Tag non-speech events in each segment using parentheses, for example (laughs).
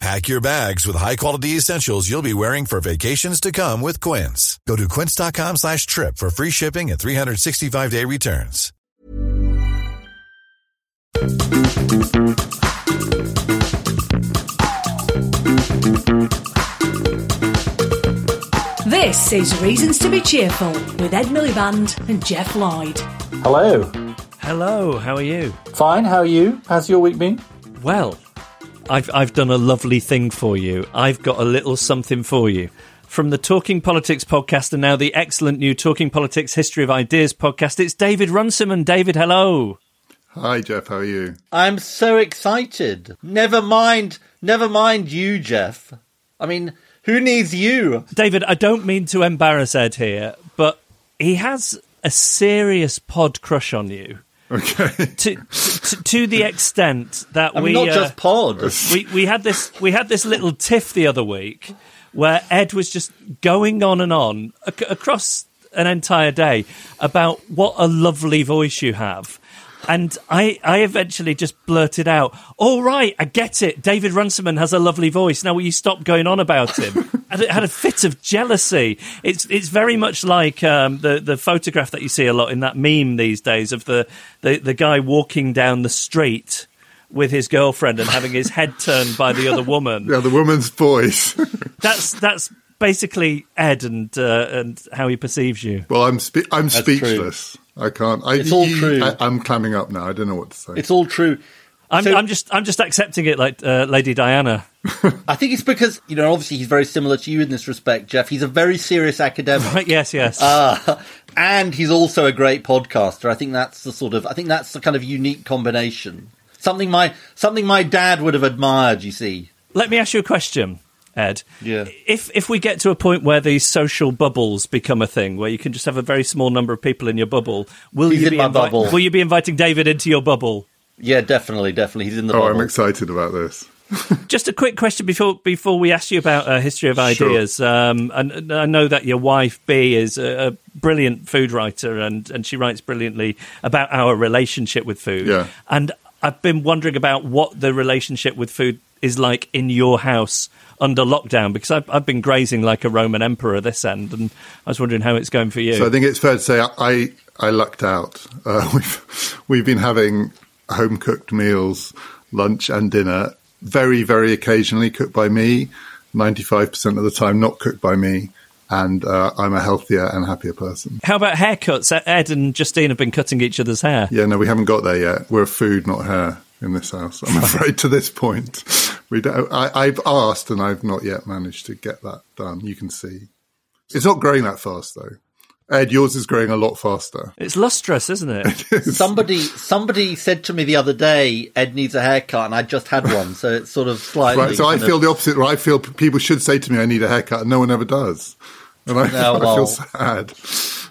Pack your bags with high-quality essentials you'll be wearing for vacations to come with Quince. Go to quince.com slash trip for free shipping and 365-day returns. This is Reasons to be Cheerful with Ed Miliband and Geoff Lloyd. Hello. Hello, how are you? Fine, how are you? How's your week been? Well, I've I've done a lovely thing for you. I've got a little something for you. From the Talking Politics podcast and now the excellent new Talking Politics History of Ideas podcast, it's David Runciman. David, hello. Hi, Geoff. How are you? I'm so excited. Never mind, never mind you, Geoff. I mean, who needs you? David, I don't mean to embarrass Ed here, but he has a serious pod crush on you. Okay. To, to, to the extent that I we not uh, just pod. we we had this we had this little tiff the other week where Ed was just going on and on ac- across an entire day about what a lovely voice you have. And I, I eventually just blurted out, "All right, I get it. David Runciman has a lovely voice. Now will you stop going on about him?" (laughs) and it had a fit of jealousy. It's it's very much like um, the the photograph that you see a lot in that meme these days of the, the, the guy walking down the street with his girlfriend and having his head turned by the other woman. (laughs) Yeah, the woman's voice. (laughs) That's that's basically Ed and uh, and how he perceives you. well, I'm spe- I'm That's speechless. I can't. I, It's all you- true. I, I'm clamming up now. I don't know what to say. It's all true. I'm So- I'm just I'm just accepting it like uh, Lady Diana. (laughs) I think it's because, you know, obviously he's very similar to you in this respect, Geoff. He's a very serious academic. Right? (laughs) Yes, yes. Uh, and he's also a great podcaster. I think that's the sort of, I think that's the kind of unique combination. Something my, something my dad would have admired, you see. Let me ask you a question, Ed. Yeah. If if we get to a point where these social bubbles become a thing, where you can just have a very small number of people in your bubble, will He's you in be my invi- bubble. Will you be inviting David into your bubble? Yeah, definitely, definitely. He's in the oh, bubble. I'm excited about this. (laughs) Just a quick question before before we ask you about uh, history of Sure. ideas. Um, and, and I know that your wife Bee is a, a brilliant food writer, and and she writes brilliantly about our relationship with food. Yeah. And I've been wondering about what the relationship with food is like in your house under lockdown because I've, I've been grazing like a Roman emperor this end, and I was wondering how it's going for you. So I think it's fair to say I I lucked out. Uh, (laughs) we've we've been having home cooked meals, lunch and dinner, very very occasionally cooked by me. Ninety five percent of the time, not cooked by me, and uh, I'm a healthier and happier person. how about haircuts? Ed and Justine have been cutting each other's hair. Yeah, no, we haven't got there yet. We're food, not hair, in this house. I'm (laughs) afraid to this point, we don't. I, I've asked, and I've not yet managed to get that done. You can see, it's not growing that fast though. Ed, yours is growing a lot faster. It's lustrous, isn't it? (laughs) Somebody, somebody said to me the other day, Ed needs a haircut, and I just had one, so it's sort of slightly. Right, so I kind of- feel the opposite. Right, I feel people should say to me, "I need a haircut," and no one ever does, and I, No, oh, (laughs) I feel sad.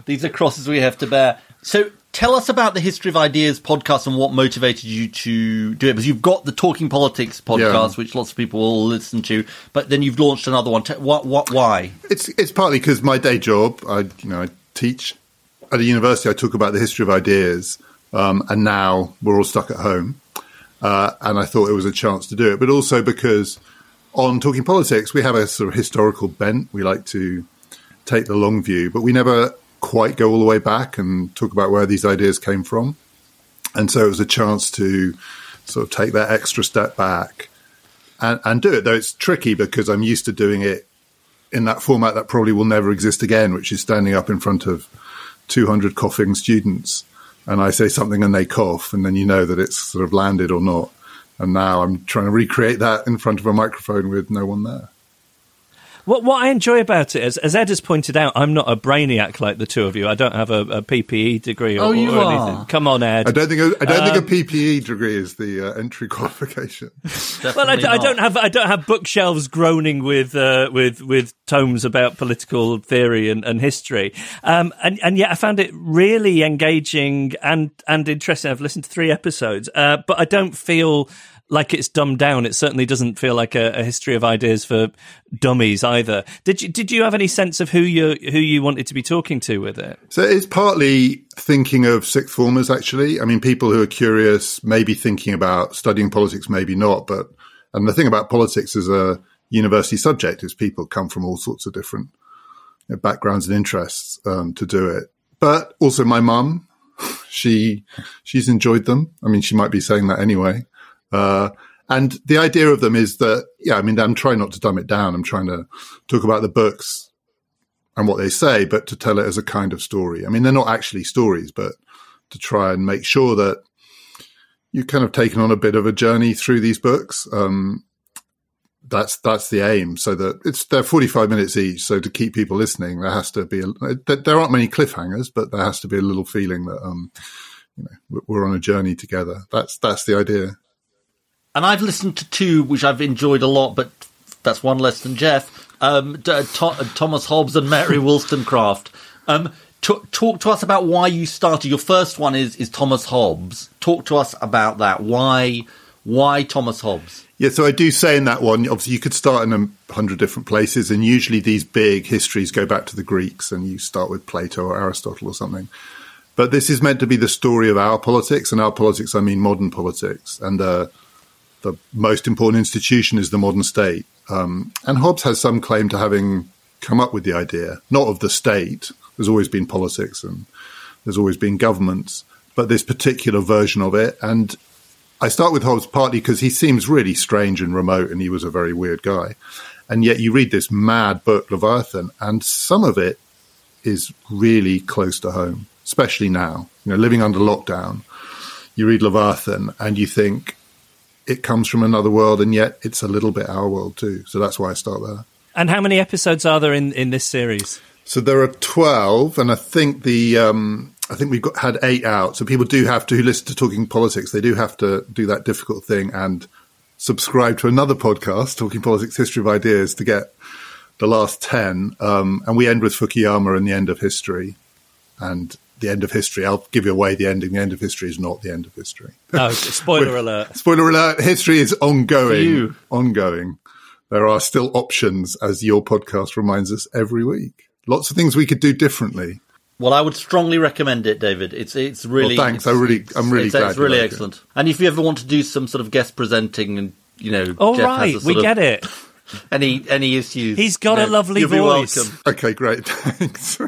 These are crosses we have to bear. So tell us about the History of Ideas podcast and what motivated you to do it. Because you've got the Talking Politics podcast, Yeah. which lots of people will listen to, but then you've launched another one. What? What? Why? It's it's partly because my day job, I you know I teach at a university, I talk about the history of ideas, um, and now we're all stuck at home. Uh, and I thought it was a chance to do it, but also because on talking politics, we have a sort of historical bent. We like to take the long view, but we never quite go all the way back and talk about where these ideas came from. And so it was a chance to sort of take that extra step back and, and do it. Though it's tricky because I'm used to doing it in that format that probably will never exist again, which is standing up in front of 200 coughing students and I say something and they cough, and then you know that it's sort of landed or not. And now I'm trying to recreate that in front of a microphone with no one there. What what I enjoy about it, as, as Ed has pointed out, I'm not a brainiac like the two of you. I don't have a, a PPE degree or, Oh, you or are. anything. Come on, Ed. I don't think a, I don't Um, think a PPE degree is the uh, entry (laughs) qualification. Well, I, d- I don't have I don't have bookshelves groaning with uh, with with tomes about political theory and, and history, um, and and yet I found it really engaging and and interesting. I've listened to three episodes, uh, but I don't feel like it's dumbed down. It certainly doesn't feel like a, a history of ideas for dummies either. Did you did you have any sense of who you who you wanted to be talking to with it? So it's partly thinking of sixth formers, actually. I mean, people who are curious, maybe thinking about studying politics, maybe not. But, and the thing about politics as a university subject is people come from all sorts of different you know, backgrounds and interests um, to do it. But also my mum, (laughs) she, she's enjoyed them. I mean, she might be saying that anyway. Uh, and the idea of them is that, yeah, I mean, I'm trying not to dumb it down. I'm trying to talk about the books and what they say, but to tell it as a kind of story. I mean, they're not actually stories, but to try and make sure that you've kind of taken on a bit of a journey through these books. Um, that's that's the aim. So that it's they're forty five minutes each. So to keep people listening, there has to be a, there aren't many cliffhangers, but there has to be a little feeling that um, you know we're on a journey together. That's that's the idea. And I've listened to two, which I've enjoyed a lot, but that's one less than Geoff. Um, D- To- Thomas Hobbes and Mary (laughs) Wollstonecraft. Um, talk to us about why you started. Your first one is is Thomas Hobbes. Talk to us about that. Why why Thomas Hobbes? Yeah, so I do say in that one, obviously you could start in a hundred different places, and usually these big histories go back to the Greeks, and you start with Plato or Aristotle or something. But this is meant to be the story of our politics, and our politics, I mean modern politics, and uh, the most important institution is the modern state. Um, and Hobbes has some claim to having come up with the idea, not of the state. There's always been politics, and there's always been governments, but this particular version of it, and I start with Hobbes partly because he seems really strange and remote, and he was a very weird guy. And yet, you read this mad book, Leviathan, and some of it is really close to home, especially now. You know, living under lockdown, you read Leviathan, and you think it comes from another world, and yet it's a little bit our world too. So that's why I start there. And how many episodes are there in, in this series? So there are twelve, and I think the um, I think we've got had eight out. So people do have to who listen to Talking Politics. They do have to do that difficult thing and subscribe to another podcast, Talking Politics: History of Ideas, to get the last ten. Um, and we end with Fukuyama and the end of history, and the end of history. I'll give you away the ending. The end of history is not the end of history. Oh, spoiler (laughs) alert. Spoiler alert: history is ongoing. you. Ongoing. There are still options, as your podcast reminds us every week. Lots of things we could do differently. Well, I would strongly recommend it, David. It's it's really Well, thanks. it's- I really- I'm really it's, uh, glad it's really like it. excellent. And if you ever want to do some sort of guest presenting, and you know, All Geoff right, has a we of- get it. Any any issues? He's got you a lovely you'll be voice. welcome. Okay, great. (laughs) Thanks.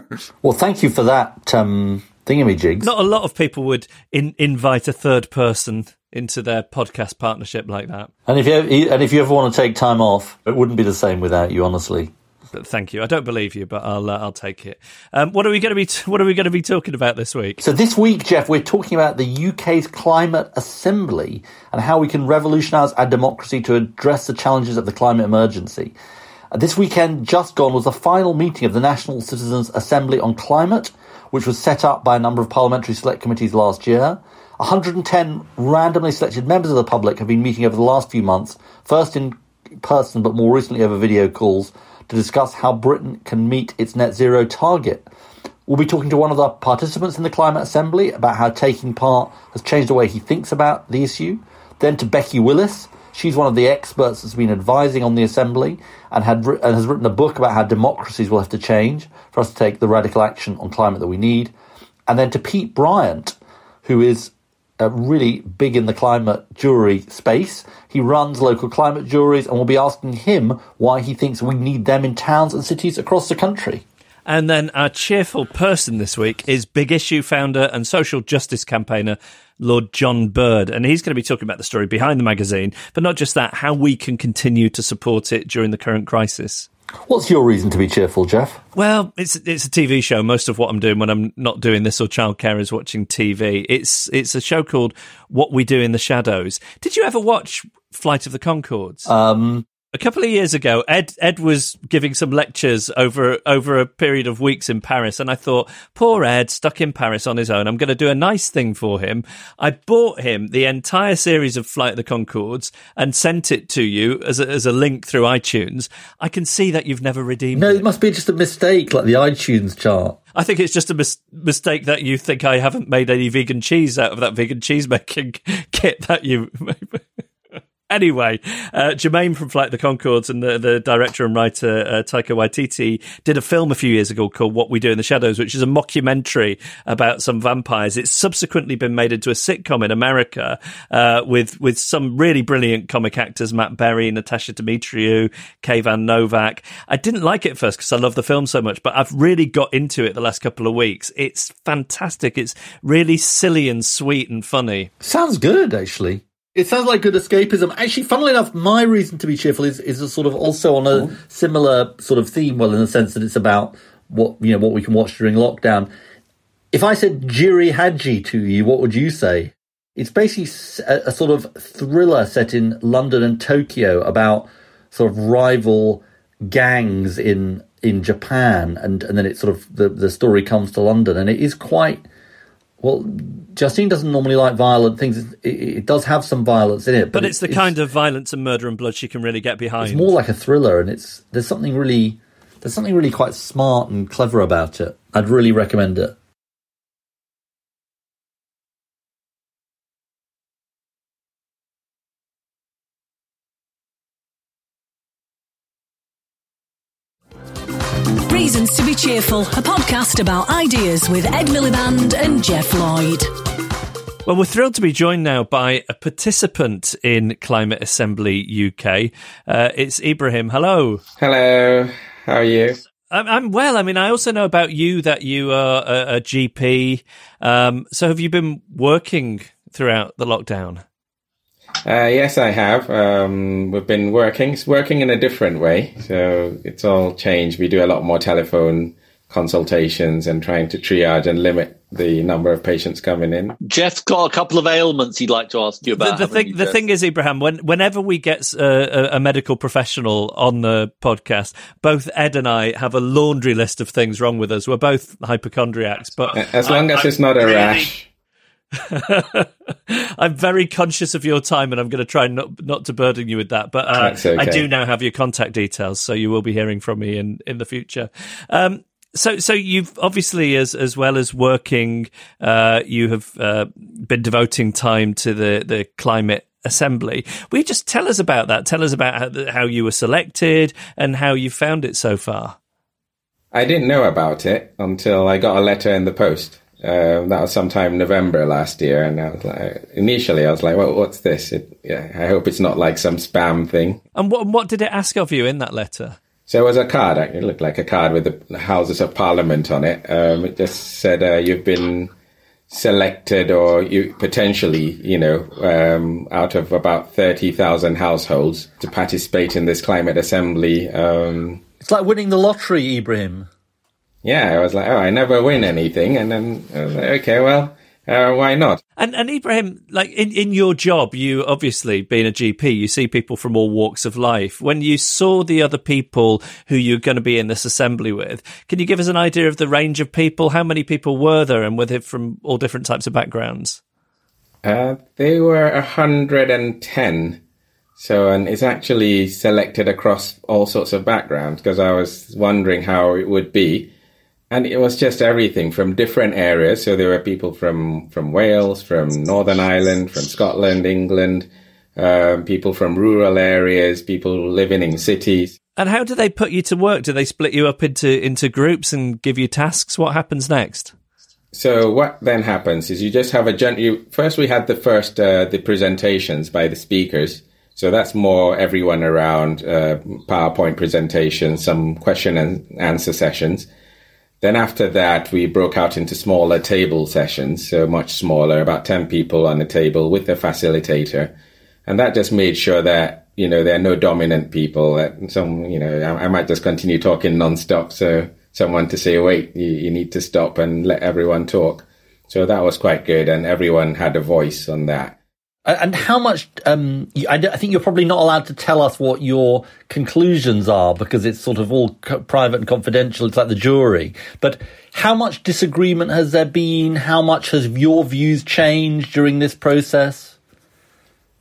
Well, thank you for that um, thingamajig. Not a lot of people would in, invite a third person into their podcast partnership like that. And if you and if you ever want to take time off, it wouldn't be the same without you, honestly. But thank you. I don't believe you, but I'll uh, I'll take it. Um, what are we going to be t- What are we going to be talking about this week? So this week, Geoff, we're talking about the UK's climate assembly and how we can revolutionise our democracy to address the challenges of the climate emergency. This weekend, just gone, was the final meeting of the National Citizens Assembly on Climate, which was set up by a number of parliamentary select committees last year. 110 randomly selected members of the public have been meeting over the last few months, first in person but more recently over video calls, to discuss how Britain can meet its net zero target. We'll be talking to one of the participants in the Climate Assembly about how taking part has changed the way he thinks about the issue. Then to Becky Willis. She's one of the experts that's been advising on the Assembly and, had and has written a book about how democracies will have to change for us to take the radical action on climate that we need. And then to Pete Bryant, who is uh, really big in the climate jury space. He runs local climate juries, and we'll be asking him why he thinks we need them in towns and cities across the country. And then our cheerful person this week is Big Issue founder and social justice campaigner Lord John Bird. And he's going to be talking about the story behind the magazine, but not just that, how we can continue to support it during the current crisis. What's your reason to be cheerful, Geoff? Well, it's it's a TV show. Most of what I'm doing when I'm not doing this or childcare is watching TV. It's it's a show called What We Do in the Shadows. Did you ever watch Flight of the Conchords? Um, a couple of years ago, Ed Ed was giving some lectures over over a period of weeks in Paris, and I thought, poor Ed, stuck in Paris on his own. I'm going to do a nice thing for him. I bought him the entire series of Flight of the Conchords and sent it to you as a, as a link through iTunes. I can see that you've never redeemed no, it. it must be just a mistake, like the iTunes chart. I think it's just a mis- mistake that you think I haven't made any vegan cheese out of that vegan cheese making (laughs) kit that you. (laughs) Anyway, uh, Jemaine from Flight of the Conchords and the, the director and writer uh, Taika Waititi did a film a few years ago called What We Do in the Shadows, which is a mockumentary about some vampires. It's subsequently been made into a sitcom in America uh, with with some really brilliant comic actors: Matt Berry, Natasha Demetriou, Kayvan Novak. I didn't like it at first because I love the film so much, but I've really got into it the last couple of weeks. It's fantastic. It's really silly and sweet and funny. Sounds good, actually. It sounds like good escapism. Actually, funnily enough, my reason to be cheerful is, is a sort of also on a mm-hmm. similar sort of theme. Well, in the sense that it's about what you know what we can watch during lockdown. If I said Giri/Haji to you, what would you say? It's basically a, a sort of thriller set in London and Tokyo about sort of rival gangs in in Japan, and and then it sort of the the story comes to London, and it is quite well, Justine doesn't normally like violent things. It, it does have some violence in it, but, but it's the kind of violence and murder and blood she can really get behind. It's more like a thriller, and it's there's something really there's something really quite smart and clever about it. I'd really recommend it. Reasons to be Cheerful, a podcast about ideas with Ed Miliband and Geoff Lloyd. Well, we're thrilled to be joined now by a participant in Climate Assembly UK. Uh, it's Ibrahim. Hello. Hello. How are you? I'm, I'm, well. I mean, I also know about you that you are a, a GP. Um, so, have you been working throughout the lockdown? Uh, yes, I have. Um, we've been working, working in a different way. So it's all changed. We do a lot more telephone consultations and trying to triage and limit the number of patients coming in. Geoff's got a couple of ailments he'd like to ask you about. The, the thing, you, the thing is, Ibrahim, when, whenever we get a, a, medical professional on the podcast, both Ed and I have a laundry list of things wrong with us. We're both hypochondriacs, but as long I, as it's not a really, rash. (laughs) I'm very conscious of your time, and I'm going to try not not to burden you with that. But uh, okay. I do now have your contact details, so you will be hearing from me in in the future. Um, so, so you've obviously, as as well as working, uh, you have uh, been devoting time to the the climate assembly. Will you just tell us about that? Tell us about how, how you were selected and how you found it so far. I didn't know about it until I got a letter in the post. Uh, that was sometime November last year, and I was like, initially, I was like, "Well, what's this? It, yeah, I hope it's not like some spam thing." And what what did it ask of you in that letter? So it was a card. It looked like a card with the Houses of Parliament on it. Um, it just said uh, you've been selected, or you potentially, you know, um, out of about thirty thousand households to participate in this climate assembly. Um, it's like winning the lottery, Ibrahim. Yeah, I was like, oh, I never win anything, and then I was like, okay, well, uh, why not? And and Ibrahim, like in, in your job, you obviously being a GP, you see people from all walks of life. When you saw the other people who you're going to be in this assembly with, can you give us an idea of the range of people? How many people were there, and were they from all different types of backgrounds? Uh, they were hundred and ten. So, and it's actually selected across all sorts of backgrounds because I was wondering how it would be and it was just everything from different areas. So there were people from from Wales, from Northern Ireland, from Scotland, England, um, people from rural areas, people living in cities. And how do they put you to work? Do they split you up into into groups and give you tasks? What happens next? So what then happens is you just have a gen- you, first we had the first uh, the presentations by the speakers. So that's more everyone around uh, PowerPoint presentations, some question and answer sessions. Then after that, we broke out into smaller table sessions, so much smaller, about 10 people on the table with a facilitator. And that just made sure that, you know, there are no dominant people. That some, you know, I, I might just continue talking nonstop. So someone to say, wait, you, you need to stop and let everyone talk. So that was quite good. And everyone had a voice on that. And how much? Um, I, I, think you're probably not allowed to tell us what your conclusions are because it's sort of all co- private and confidential. It's like the jury. But how much disagreement has there been? How much has your views changed during this process?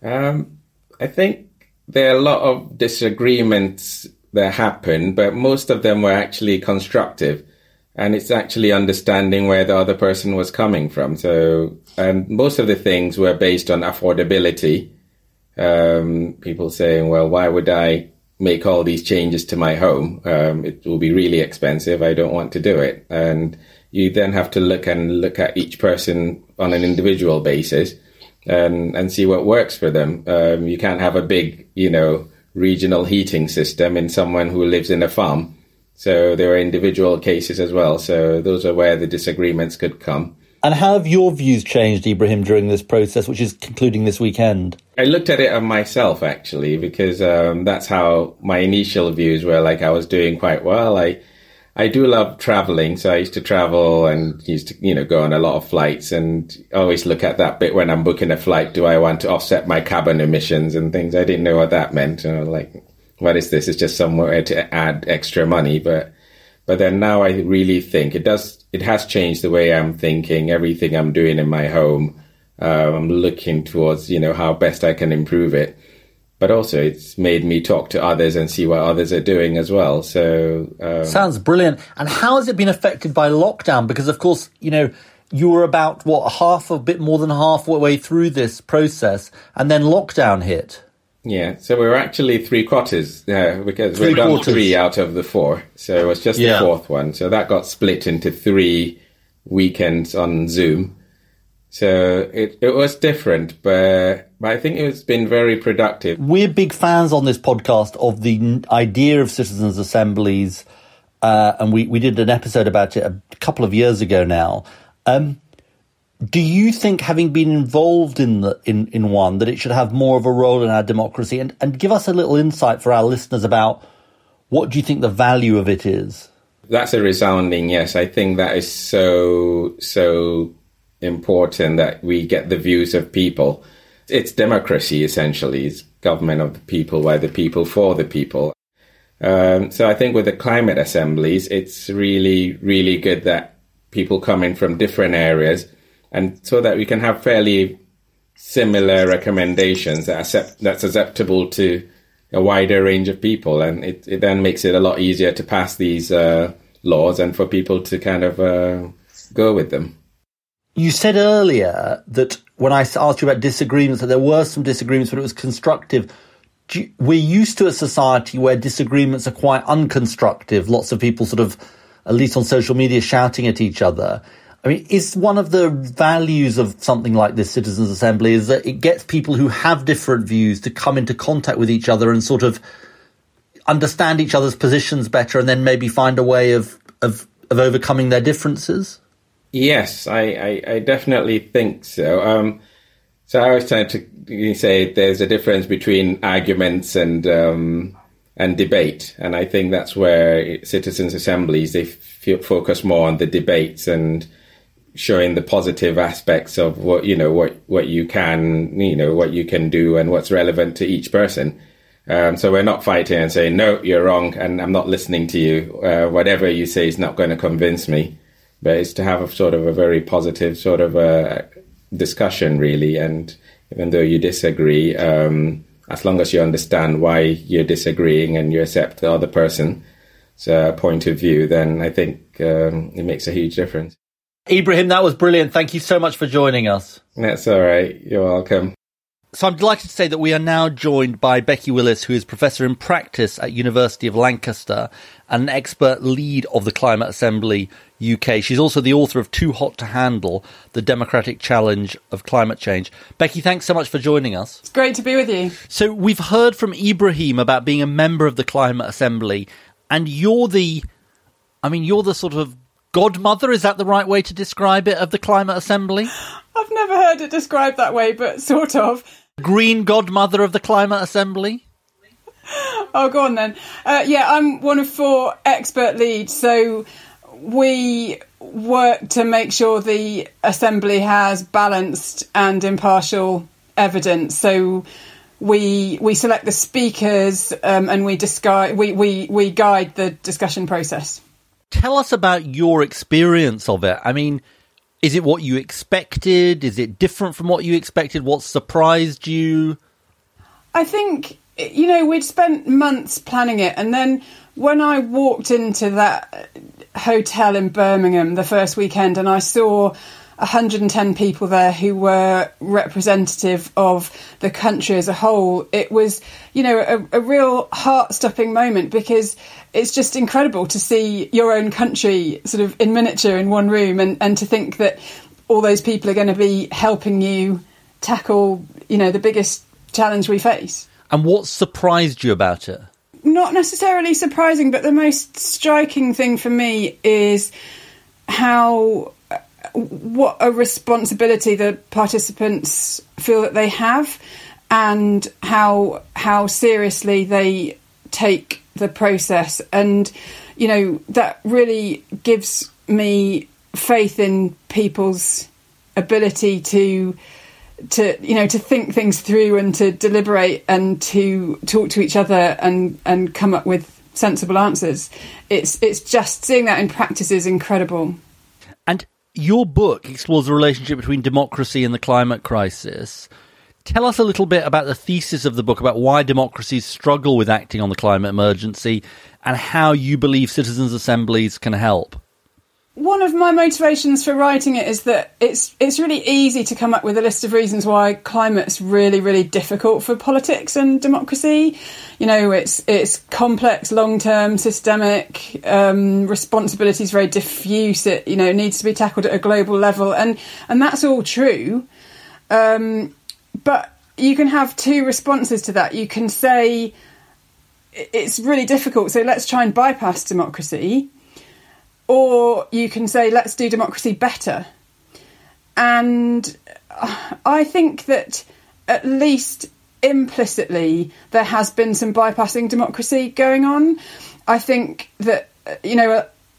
Um, I think there are a lot of disagreements that happened, but most of them were actually constructive. And it's actually understanding where the other person was coming from. So, and most of the things were based on affordability. Um, people saying, well, why would I make all these changes to my home? Um, it will be really expensive. I don't want to do it. And you then have to look and look at each person on an individual basis and, and see what works for them. Um, you can't have a big, you know, regional heating system in someone who lives in a farm. So there are individual cases as well. So those are where the disagreements could come. And how have your views changed, Ibrahim, during this process, which is concluding this weekend? I looked at it myself actually, because um, that's how my initial views were. Like I was doing quite well. I I do love traveling, so I used to travel and used to you know go on a lot of flights, and always look at that bit when I'm booking a flight. Do I want to offset my carbon emissions and things? I didn't know what that meant. You know, like what is this? It's just somewhere to add extra money, but but then now I really think it does. It has changed the way I'm thinking. Everything I'm doing in my home, uh, I'm looking towards you know how best I can improve it. But also, it's made me talk to others and see what others are doing as well. So um, sounds brilliant. And how has it been affected by lockdown? Because of course, you know, you were about what half, a bit more than halfway through this process, and then lockdown hit. Yeah, so we are actually three quarters uh, because we we've done three out of the four. So it was just yeah. the fourth one. So that got split into three weekends on Zoom. So it, it was different, but, but I think it's been very productive. We're big fans on this podcast of the idea of citizens' assemblies, uh, and we, we did an episode about it a couple of years ago now. Um, do you think, having been involved in the in, in one, that it should have more of a role in our democracy? And and give us a little insight for our listeners about what do you think the value of it is? That's a resounding yes. I think that is so so important that we get the views of people. It's democracy essentially. It's government of the people, by the people, for the people. Um, so I think with the climate assemblies, it's really really good that people come in from different areas and so that we can have fairly similar recommendations that accept, that's acceptable to a wider range of people, and it, it then makes it a lot easier to pass these uh, laws and for people to kind of uh, go with them. You said earlier that when I asked you about disagreements, that there were some disagreements, but it was constructive. You, we're used to a society where disagreements are quite unconstructive. Lots of people sort of, at least on social media, shouting at each other. I mean, is one of the values of something like this citizens' assembly is that it gets people who have different views to come into contact with each other and sort of understand each other's positions better, and then maybe find a way of of, of overcoming their differences. Yes, I, I, I definitely think so. Um, so I was trying to say there's a difference between arguments and um, and debate, and I think that's where citizens' assemblies they f- focus more on the debates and showing the positive aspects of what you know what what you can you know what you can do and what's relevant to each person. Um, so we're not fighting and saying no, you're wrong, and I'm not listening to you. Uh, whatever you say is not going to convince me. But it's to have a sort of a very positive sort of a discussion, really. And even though you disagree, um, as long as you understand why you're disagreeing and you accept the other person's uh, point of view, then I think um, it makes a huge difference. Ibrahim, that was brilliant. Thank you so much for joining us. That's all right. You're welcome. So I'm delighted to say that we are now joined by Becky Willis, who is professor in practice at University of Lancaster and an expert lead of the Climate Assembly UK. She's also the author of Too Hot to Handle The Democratic Challenge of Climate Change. Becky, thanks so much for joining us. It's great to be with you. So, we've heard from Ibrahim about being a member of the Climate Assembly, and you're the, I mean, you're the sort of godmother, is that the right way to describe it, of the Climate Assembly? I've never heard it described that way, but sort of. Green godmother of the Climate Assembly? Oh, go on then. Uh, yeah, I'm one of four expert leads, so we work to make sure the assembly has balanced and impartial evidence. So we we select the speakers um, and we, disguise, we, we, we guide the discussion process. Tell us about your experience of it. I mean, is it what you expected? Is it different from what you expected? What surprised you? I think, you know, we'd spent months planning it, and then when I walked into that hotel in Birmingham the first weekend and I saw 110 people there who were representative of the country as a whole. It was, you know, a, a real heart stopping moment because it's just incredible to see your own country sort of in miniature in one room and, and to think that all those people are going to be helping you tackle, you know, the biggest challenge we face. And what surprised you about it? Not necessarily surprising, but the most striking thing for me is how what a responsibility the participants feel that they have and how how seriously they take the process. And you know that really gives me faith in people's ability to to you know to think things through and to deliberate and to talk to each other and and come up with sensible answers. It's it's just seeing that in practice is incredible. And your book explores the relationship between democracy and the climate crisis. Tell us a little bit about the thesis of the book about why democracies struggle with acting on the climate emergency and how you believe citizens' assemblies can help one of my motivations for writing it is that it's it's really easy to come up with a list of reasons why climate's really really difficult for politics and democracy. You know, it's it's complex, long term, systemic. Um, responsibility is very diffuse. It you know needs to be tackled at a global level, and and that's all true. Um, but you can have two responses to that. You can say it's really difficult, so let's try and bypass democracy or you can say, let's do democracy better. And I think that at least implicitly there has been some bypassing democracy going on. I think that you know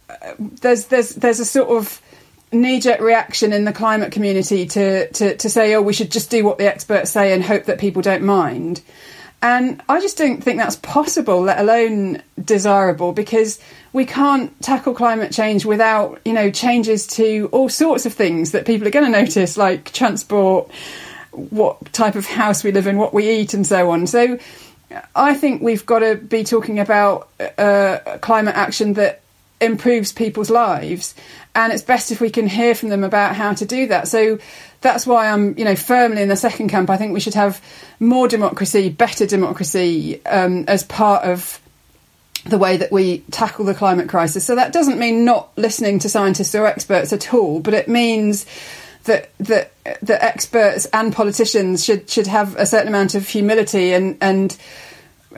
uh, there's there's there's a sort of knee-jerk reaction in the climate community to, to to say oh we should just do what the experts say and hope that people don't mind. And I just don't think that's possible, let alone desirable, because we can't tackle climate change without, you know, changes to all sorts of things that people are going to notice, like transport, what type of house we live in, what we eat, and so on. So I think we've got to be talking about uh, climate action that improves people's lives, and it's best if we can hear from them about how to do that. So that's why I'm, you know, firmly in the second camp. I think we should have more democracy, better democracy, um, as part of the way that we tackle the climate crisis. So that doesn't mean not listening to scientists or experts at all, but it means that that that experts and politicians should should have a certain amount of humility and and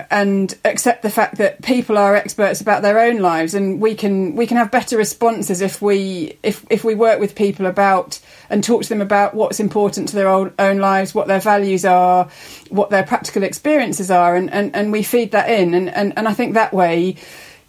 and accept the fact that people are experts about their own lives and we can we can have better responses if we if if we work with people about and talk to them about what's important to their own, own lives what their values are what their practical experiences are and and, and we feed that in and, and and I think that way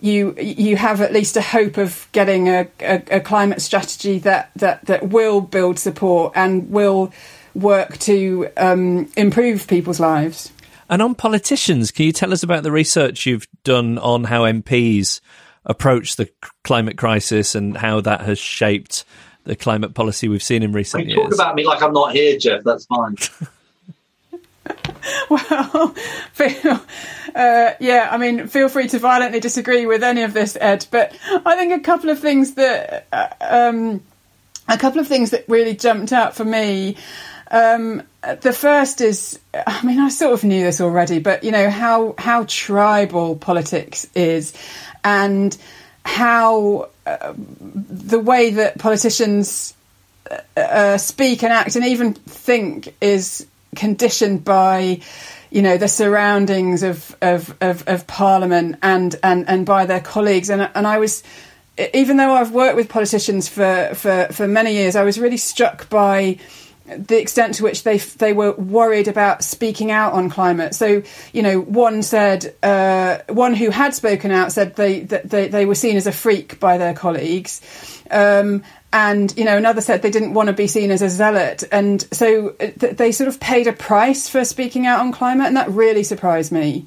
you you have at least a hope of getting a, a, a climate strategy that, that that will build support and will work to um, improve people's lives. And on politicians, can you tell us about the research you've done on how MPs approach the climate crisis and how that has shaped the climate policy we've seen in recent years? Talk about me like I'm not here, Geoff. That's fine. (laughs) well, (laughs) feel, uh, yeah, I mean, feel free to violently disagree with any of this, Ed. But I think a couple of things that uh, um, a couple of things that really jumped out for me um, the first is, I mean, I sort of knew this already, but you know how how tribal politics is, and how uh, the way that politicians uh, uh, speak and act and even think is conditioned by you know the surroundings of of, of, of parliament and, and and by their colleagues. And and I was even though I've worked with politicians for, for, for many years I was really struck by the extent to which they they were worried about speaking out on climate. So, you know, one said uh, one who had spoken out said they they, they were seen as a freak by their colleagues. Um, and you know another said they didn't want to be seen as a zealot and so uh, th- they sort of paid a price for speaking out on climate and that really surprised me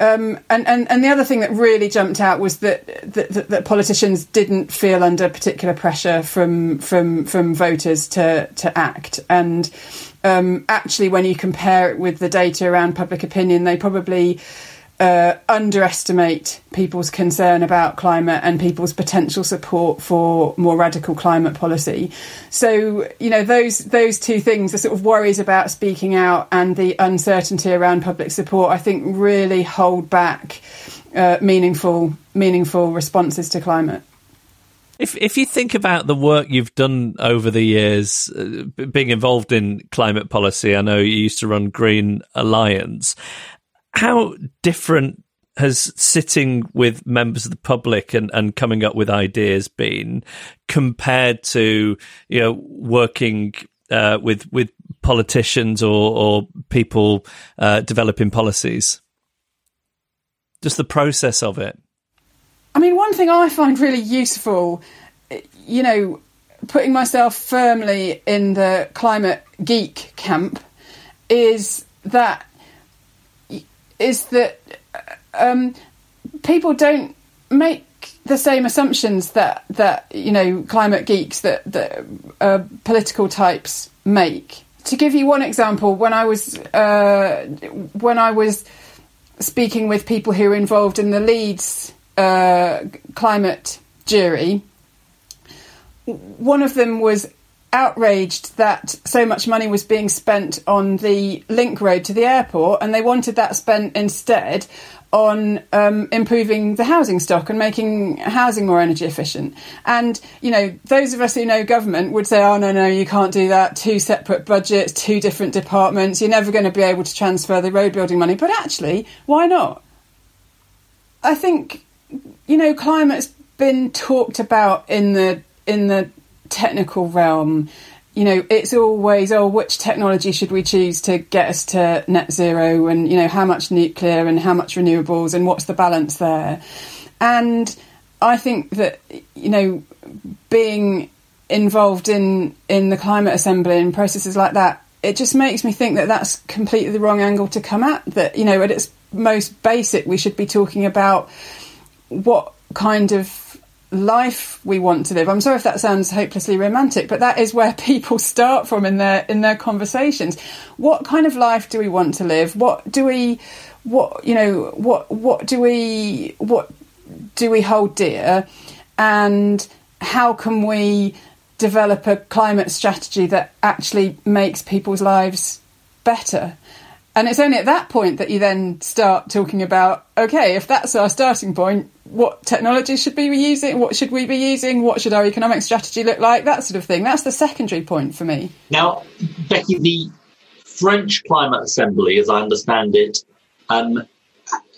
um, and, and, and the other thing that really jumped out was that, that, that, politicians didn't feel under particular pressure from from from voters to to act. And um, actually, when you compare it with the data around public opinion, they probably uh, underestimate people's concern about climate and people's potential support for more radical climate policy. So, you know, those those two things, the sort of worries about speaking out and the uncertainty around public support, I think really hold back uh, meaningful meaningful responses to climate. If if you think about the work you've done over the years, uh, being involved in climate policy, I know you used to run Green Alliance how different has sitting with members of the public and, and coming up with ideas been compared to you know working uh, with with politicians or, or people uh, developing policies? Just the process of it. I mean, one thing I find really useful, you know, putting myself firmly in the climate geek camp, is that is that um, people don't make the same assumptions that that you know climate geeks that that uh, political types make. To give you one example, when I was uh, when I was speaking with people who were involved in the Leeds uh, climate jury, one of them was outraged that so much money was being spent on the link road to the airport, and they wanted that spent instead on um, improving the housing stock and making housing more energy efficient. And, you know, those of us who know government would say, oh, no, no, you can't do that. Two separate budgets, two different departments. You're never going to be able to transfer the road building money. But actually, why not? I think, you know, climate's been talked about in the in the technical realm, you know, it's always, oh, which technology should we choose to get us to net zero and, you know, how much nuclear and how much renewables and what's the balance there? And I think that, you know, being involved in, in the climate assembly and processes like that, it just makes me think that that's completely the wrong angle to come at. That, you know, at its most basic, we should be talking about what kind of life we want to live. I'm sorry if that sounds hopelessly romantic, but that is where (laughs) people start from in their in their conversations. What kind of life do we want to live? What do we what you know what what do we what do we hold dear and how can we develop a climate strategy that actually makes people's lives better? And it's only at that point that you then start talking about okay, if that's our starting point, what technology should we be using? What should we be using? What should our economic strategy look like? That sort of thing. That's the secondary point for me. Now, Becky, the French Climate Assembly, as I understand it, um,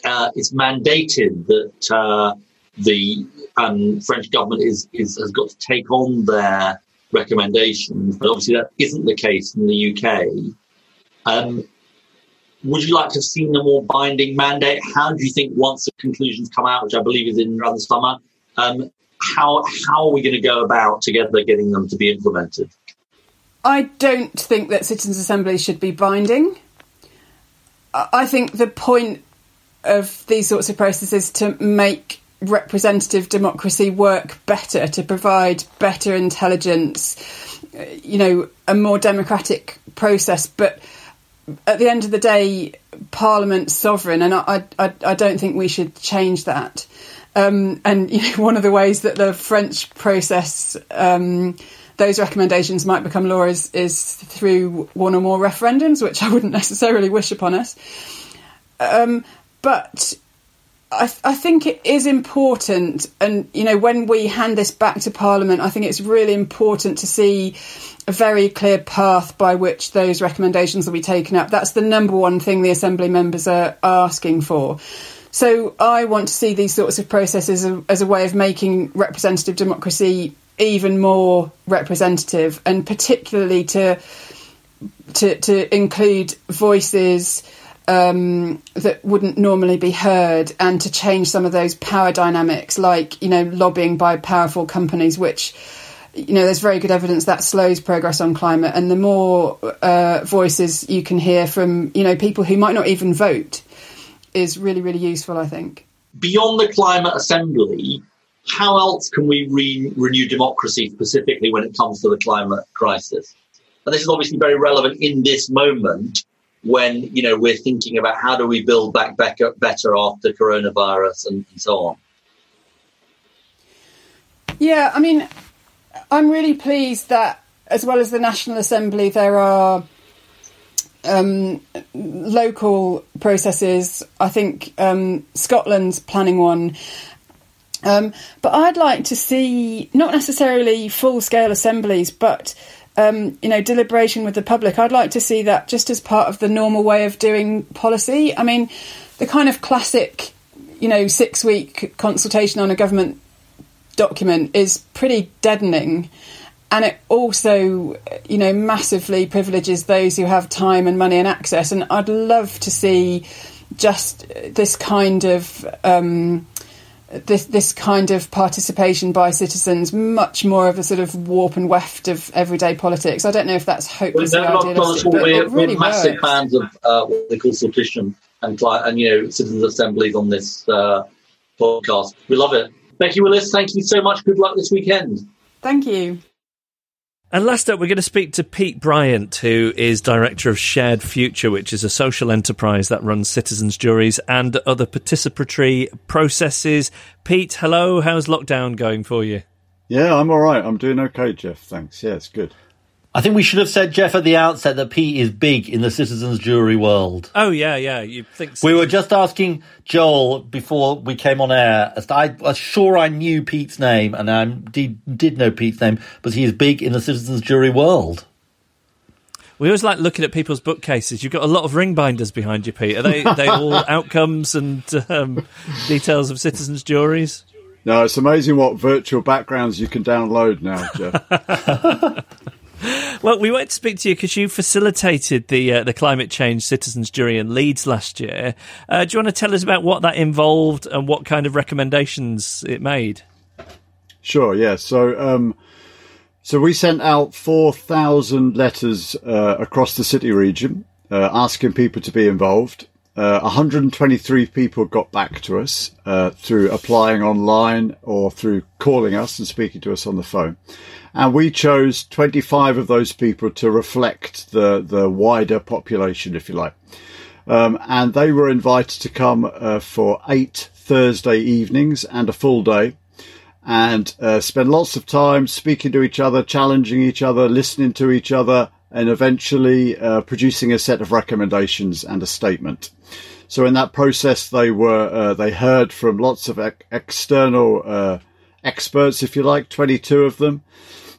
uh, is mandated that uh, the um, French government is, is, has got to take on their recommendations, but obviously that isn't the case in the UK. Um, would you like to have seen a more binding mandate? How do you think once the conclusions come out, which I believe is in around the summer, um, how how are we going to go about together getting them to be implemented? I don't think that citizens' assemblies should be binding. I think the point of these sorts of processes is to make representative democracy work better, to provide better intelligence, you know, a more democratic process, but at the end of the day, Parliament's sovereign, and I, I, I don't think we should change that. Um, and you know, (laughs) one of the ways that the French process um, those recommendations might become law is, is through one or more referendums, which I wouldn't (laughs) necessarily wish upon us. Um, but I, I think it is important, and you know, when we hand this back to Parliament, I think it's really important to see a very clear path by which those recommendations will be taken up. That's the number one thing the Assembly members are asking for. So I want to see these sorts of processes as a, as a way of making representative democracy even more representative, and particularly to to, to include voices um, that wouldn't normally be heard and to change some of those power dynamics, like, you know, lobbying by powerful companies, which, you know, there's very good evidence that slows progress on climate. And the more uh, voices you can hear from, you know, people who might not even vote is really, really useful, I think. Beyond the Climate Assembly, how else can we re- renew democracy specifically when it comes to the climate crisis? And this is obviously very relevant in this moment when you know we're thinking about how do we build back better, after coronavirus and, and so on. Yeah, I mean, I'm really pleased that as well as the National Assembly, there are um, local processes. I think um, Scotland's planning one. Um, but I'd like to see not necessarily full scale assemblies, but um, you know, deliberation with the public. I'd like to see that just as part of the normal way of doing policy. I mean, the kind of classic, you know, six week consultation on a government document is pretty deadening. And it also, you know, massively privileges those who have time and money and access. And I'd love to see just this kind of um, this this kind of participation by citizens much more of a sort of warp and weft of everyday politics. I don't know if that's hopelessly well, idealistic, but we're, it really we're massive works. fans of uh, what they call sortition and and you know citizens assemblies on this uh, podcast. We love it. Becky Willis, thank you so much. Good luck this weekend. Thank you. And last up, we're going to speak to Pete Bryant, who is director of Shared Future, which is a social enterprise that runs citizens' juries and other participatory processes. Pete, hello. How's lockdown going for you? Yeah, I'm all right. I'm doing okay, Geoff. Thanks. Yeah, it's good. I think we should have said, Geoff, at the outset that Pete is big in the citizens' jury world. Oh, yeah, yeah. You think so? We were just asking Joel before we came on air. I was sure I knew Pete's name, and I did, did know Pete's name, but he is big in the citizens' jury world. We always like looking at people's bookcases. You've got a lot of ring binders behind you, Pete. Are they, they all (laughs) outcomes and um, details of citizens' juries? No, it's amazing what virtual backgrounds you can download now, Geoff. (laughs) (laughs) Well, we wanted to speak to you because you facilitated the uh, the climate change citizens jury in Leeds last year. Uh, do you want to tell us about what that involved and what kind of recommendations it made? Sure. Yeah. So, um, so we sent out four thousand letters uh, across the city region uh, asking people to be involved. Uh, 123 people got back to us uh, through applying online or through calling us and speaking to us on the phone. And we chose 25 of those people to reflect the, the wider population, if you like. Um, and they were invited to come uh, for eight Thursday evenings and a full day and uh, spend lots of time speaking to each other, challenging each other, listening to each other, and eventually uh, producing a set of recommendations and a statement. So in that process, they were uh, they heard from lots of ex- external uh, experts, if you like, 22 of them,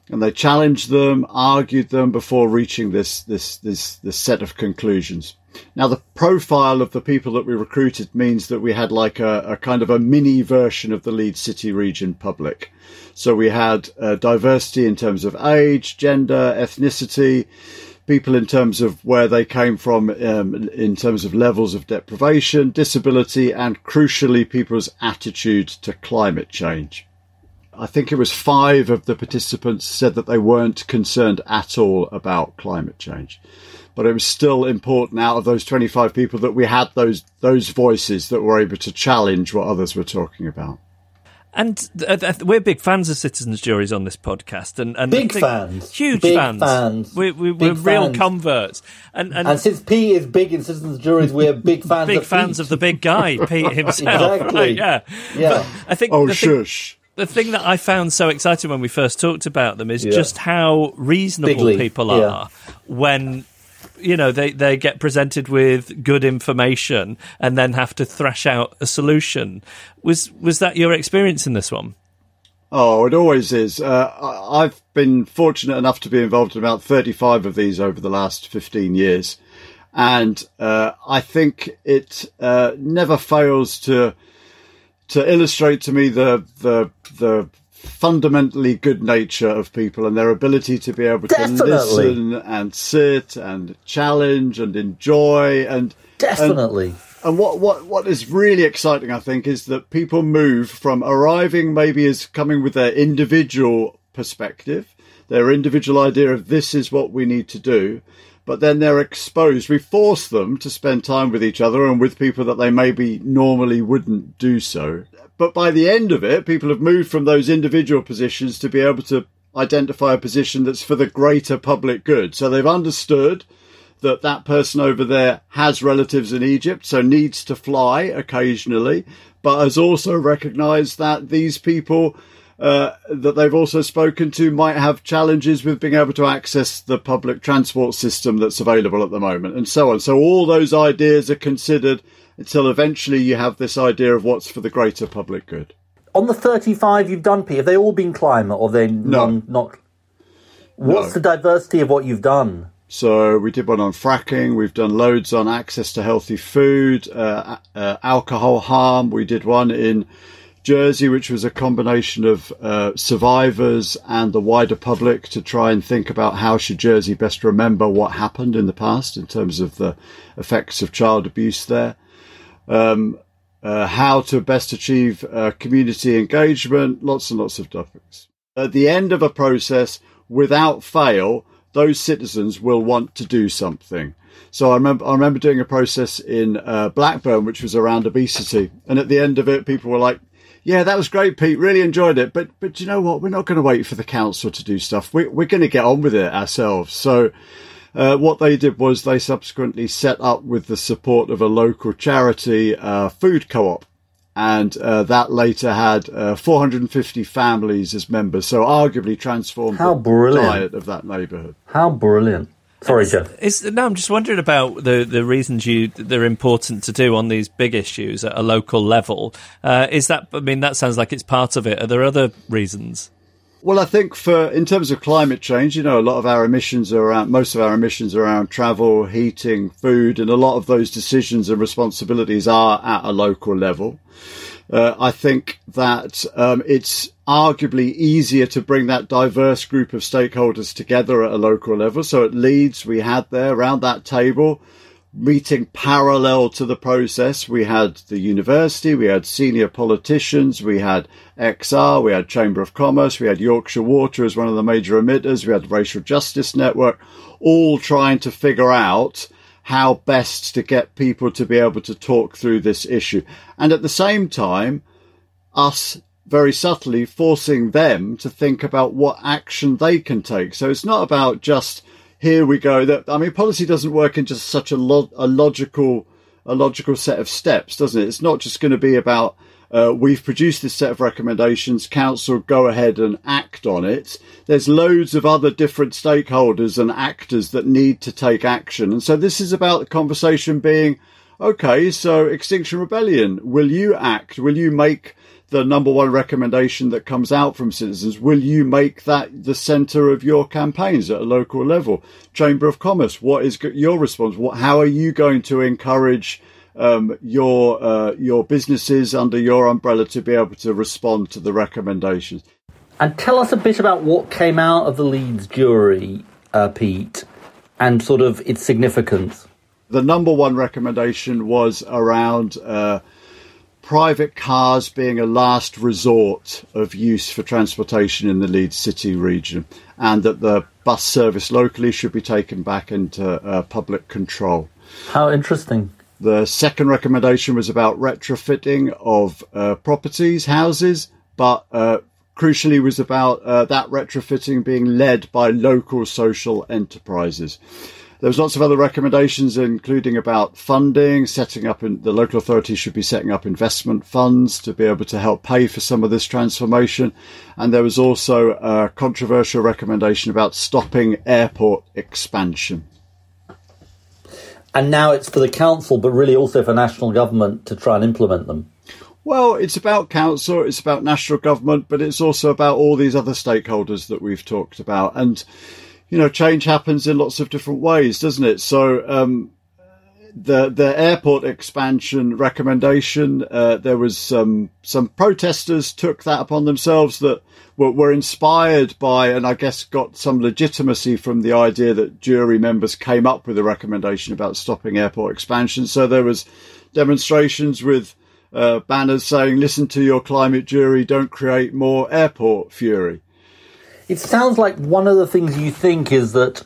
and they challenged them, argued them before reaching this this this this set of conclusions. Now, the profile of the people that we recruited means that we had like a, a kind of a mini version of the Leeds City region public. So we had uh, diversity in terms of age, gender, ethnicity, people in terms of where they came from, um, in terms of levels of deprivation, disability, and crucially, people's attitude to climate change. I think it was five of the participants said that they weren't concerned at all about climate change. But it was still important out of those 25 people that we had those, those voices that were able to challenge what others were talking about. And th- uh, th- we're big fans of citizens' juries on this podcast, and, and Big I think- fans. huge Big fans. fans. We, we, Big we're real fans. converts, and and, And since P is big in citizens' juries, we're big fans big of fans Pete. of the big guy, (laughs) Pete himself. Exactly. Right, (laughs) yeah, Yeah. I think. Oh, the thing- shush. the thing that I found so exciting when we first talked about them is Yeah. just how reasonable Big league, people yeah. are when you know they they get presented with good information and then have to thrash out a solution. Was was that your experience in this one? Oh, it always is. Uh, I've been fortunate enough to be involved in about 35 of these over the last 15 years. And uh, I think it uh, never fails to to illustrate to me the the the fundamentally good nature of people and their ability to be able Definitely. to listen and sit and challenge and enjoy and Definitely. and, and what, what what is really exciting I think is that people move from arriving maybe as coming with their individual perspective their individual idea of this is what we need to do but then they're exposed we force them to spend time with each other and with people that they maybe normally wouldn't do so but by the end of it, people have moved from those individual positions to be able to identify a position that's for the greater public good. So they've understood that that person over there has relatives in Egypt, so needs to fly occasionally, but has also recognized that these people uh, that they've also spoken to might have challenges with being able to access the public transport system that's available at the moment and so on. So all those ideas are considered until eventually you have this idea of what's for the greater public good. On the 35 you've done, Pete, have they all been climate or they none, not? What's No. the diversity of what you've done? So we did one on fracking. We've done loads on access to healthy food, uh, uh, alcohol harm. We did one in Jersey, which was a combination of uh, survivors and the wider public to try and think about how should Jersey best remember what happened in the past in terms of the effects of child abuse there. Um, uh, how to best achieve uh, community engagement, lots and lots of topics. At the end of a process, without fail, those citizens will want to do something. So I remember, I remember doing a process in uh, Blackburn, which was around obesity, and at the end of it, people were like, "Yeah, that was great, Pete. Really enjoyed it, but but you know what? We're not going to wait for the council to do stuff. We, we're going to get on with it ourselves." So uh, what they did was they subsequently set up with the support of a local charity uh, food co-op and uh, that later had uh, 450 families as members so arguably transformed How the brilliant. diet of that neighbourhood How brilliant. Sorry, Geoff. Is, no, I'm just wondering about the, the reasons you they're important to do on these big issues at a local level. Uh, is that? I mean, that sounds like it's part of it. Are there other reasons? Well, I think for in terms of climate change, you know, a lot of our emissions are around, most of our emissions are around travel, heating, food, and a lot of those decisions and responsibilities are at a local level. Uh, I think that um, it's arguably easier to bring that diverse group of stakeholders together at a local level. So at Leeds, we had there around that table meeting parallel to the process. We had the university, we had senior politicians, we had XR, we had Chamber of Commerce, we had Yorkshire Water as one of the major emitters, we had the Racial Justice Network, all trying to figure out how best to get people to be able to talk through this issue. And at the same time, us very subtly forcing them to think about what action they can take. So it's not about just here we go. That I mean, policy doesn't work in just such a, lo- a logical a logical set of steps, doesn't it? It's not just going to be about uh, we've produced this set of recommendations. Council go ahead and act on it. There's loads of other different stakeholders and actors that need to take action, and so this is about the conversation being okay. So Extinction Rebellion, will you act? Will you make the number one recommendation that comes out from citizens, will you make that the centre of your campaigns at a local level? Chamber of Commerce, what is your response? What, how are you going to encourage um, your uh, your businesses under your umbrella to be able to respond to the recommendations? And tell us a bit about what came out of the Leeds jury, uh, Pete, and sort of its significance. The number one recommendation was around. Uh, private cars being a last resort of use for transportation in the Leeds City region, and that the bus service locally should be taken back into uh, public control. How interesting. The second recommendation was about retrofitting of uh, properties, houses, but uh, crucially was about uh, that retrofitting being led by local social enterprises. There was lots of other recommendations, including about funding, setting up in, the local authorities should be setting up investment funds to be able to help pay for some of this transformation. And there was also a controversial recommendation about stopping airport expansion. and now it's for the council, but really also for national government to try and implement them. Well, it's about council, it's about national government, but it's also about all these other stakeholders that we've talked about. And, you know, change happens in lots of different ways, doesn't it? So, um, the the airport expansion recommendation, uh, there was some some protesters took that upon themselves that were, were inspired by, and I guess got some legitimacy from the idea that jury members came up with a recommendation about stopping airport expansion. So there was demonstrations with uh, banners saying, "Listen to your climate jury, don't create more airport fury." It sounds like one of the things you think is that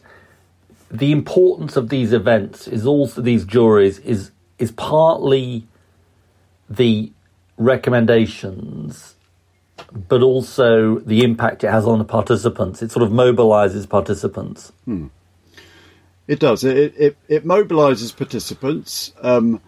the importance of these events is also these juries is is partly the recommendations but also the impact it has on the participants. It sort of mobilizes participants. Hmm. it does. It, it it mobilizes participants um,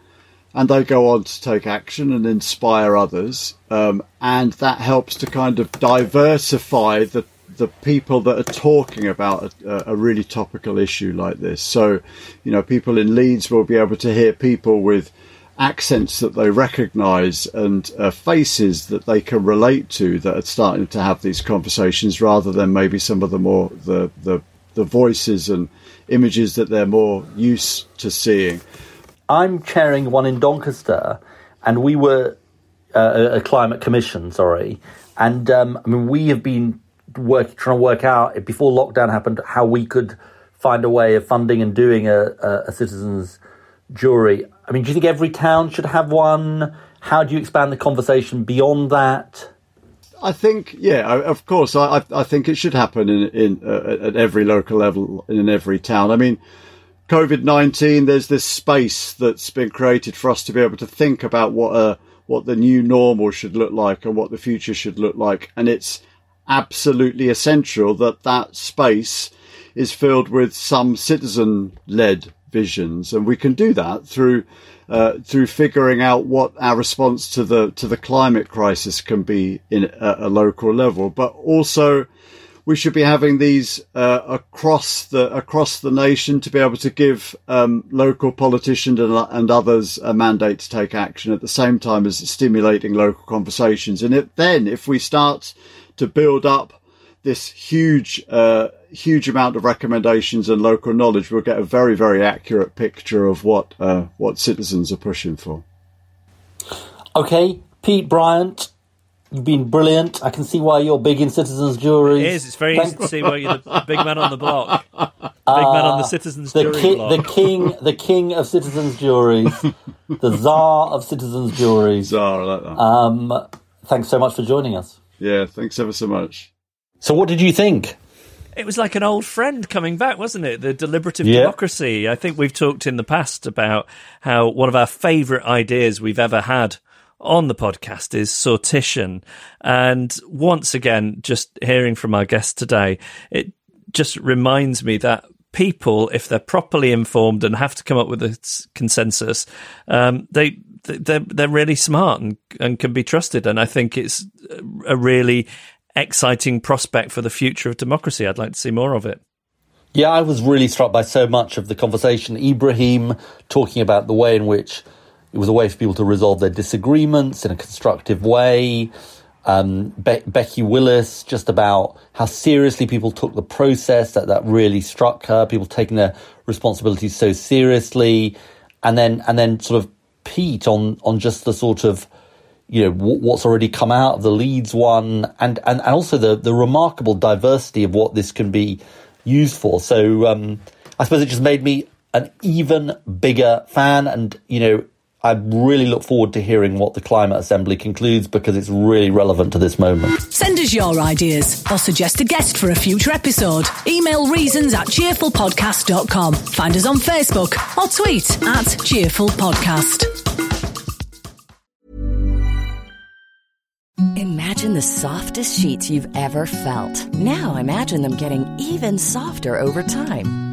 and they go on to take action and inspire others um, and that helps to kind of diversify the the people that are talking about a, a, really topical issue like this. So, you know, people in Leeds will be able to hear people with accents that they recognise and uh, faces that they can relate to that are starting to have these conversations, rather than maybe some of the more the the, the voices and images that they're more used to seeing. I'm chairing one in Doncaster, and we were uh, a climate commission, sorry, and um, I mean we have been work trying to work out before lockdown happened how we could find a way of funding and doing a, a, a citizens jury. I mean, do you think every town should have one? How do you expand the conversation beyond that? I think, yeah, of course. I, I think it should happen in, in uh, at every local level in every town. I mean, COVID nineteen. There's this space that's been created for us to be able to think about what a what the new normal should look like and what the future should look like, and it's absolutely essential that that space is filled with some citizen led visions and we can do that through uh, through figuring out what our response to the to the climate crisis can be in a, a local level but also we should be having these uh, across the across the nation to be able to give um, local politicians and, and, others a mandate to take action at the same time as stimulating local conversations. And then, if we start to build up this huge, uh, huge amount of recommendations and local knowledge, we'll get a very, very accurate picture of what uh, what citizens are pushing for. Okay, Pete Bryant, you've been brilliant. I can see why you're big in citizens' juries. It is. It's very easy to see why you're the big man on the block, (laughs) big uh, man on the citizens' the jury ki- block. The king, the king of citizens' juries, (laughs) the czar of citizens' juries. Czar, I like that. Um, thanks so much for joining us. Yeah, thanks ever so much. So, what did you think? It was like an old friend coming back, wasn't it? The deliberative Yeah. democracy. I think we've talked in the past about how one of our favourite ideas we've ever had on the podcast is sortition. And once again, just hearing from our guest today, it just reminds me that people, if they're properly informed and have to come up with a consensus, um, they they're they're really smart and, and can be trusted. And I think it's a really exciting prospect for the future of democracy. I'd like to see more of it. Yeah, I was really struck by so much of the conversation. Ibrahim talking about the way in which it was a way for people to resolve their disagreements in a constructive way. Um, Be- Becky Willis just about how seriously people took the process that that really struck her. People taking their responsibilities so seriously, and then and then sort of Pete on on just the sort of you know what's already come out of the Leeds one, and and, and also the the remarkable diversity of what this can be used for. So um, I suppose it just made me an even bigger fan, and you know. I really look forward to hearing what the Climate Assembly concludes because it's really relevant to this moment. Send us your ideas or suggest a guest for a future episode. Email reasons at cheerfulpodcast.com. Find us on Facebook or tweet at Cheerful Podcast. Imagine the softest sheets you've ever felt. Now imagine them getting even softer over time.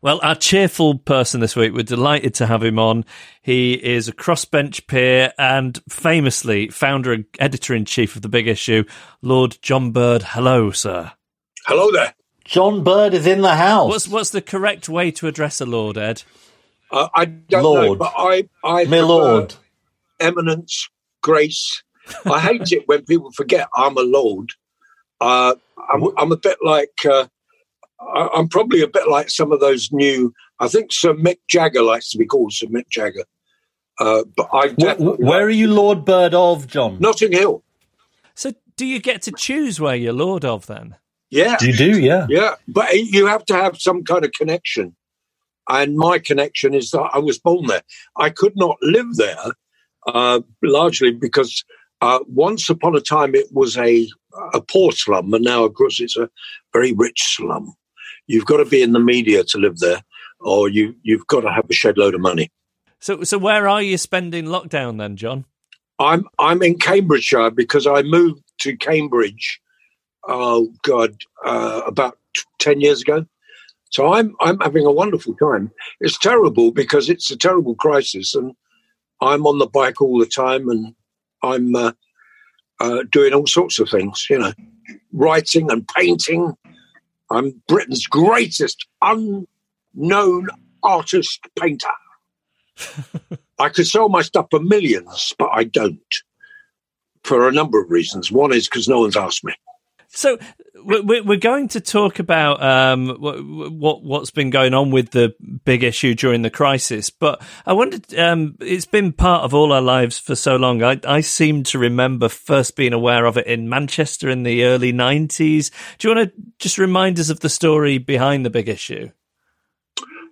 Well, our cheerful person this week, we're delighted to have him on. He is a crossbench peer and famously founder and editor in chief of The Big Issue, Lord John Bird. Hello, sir. Hello there. John Bird is in the house. What's what's the correct way to address a lord, Ed? Uh, I don't know, Lord. but I, I My lord. eminence, grace. I hate it when people forget I'm a lord. Uh, I'm, I'm a bit like, uh, I- I'm probably a bit like some of those new. I think Sir Mick Jagger likes to be called Sir Mick Jagger. Uh, but I Wh- definitely wh- where are you Lord Bird of, John? Notting Hill. So, do you get to choose where you're lord of then? Yeah, You do, yeah. Yeah, but you have to have some kind of connection. And my connection is that I was born there. I could not live there, uh, largely because uh, once upon a time it was a, a poor slum, and now, of course, it's a very rich slum. You've got to be in the media to live there, or you, you've got to have a shed load of money. So, so where are you spending lockdown then, John? I'm I'm in Cambridgeshire because I moved to Cambridge. Oh God, uh, about t- ten years ago. So I'm I'm having a wonderful time. It's terrible because it's a terrible crisis, and I'm on the bike all the time, and I'm uh, uh, doing all sorts of things. You know, writing and painting. I'm Britain's greatest unknown artist painter. (laughs) I could sell my stuff for millions, but I don't for a number of reasons. One is because no one's asked me. So we- we- we're going to talk about um, what what's been going on with the big issue during the crisis, but I wondered. Um, it's been part of all our lives for so long. I, I seem to remember first being aware of it in Manchester in the early nineties. Do you want to just remind us of the story behind the big issue?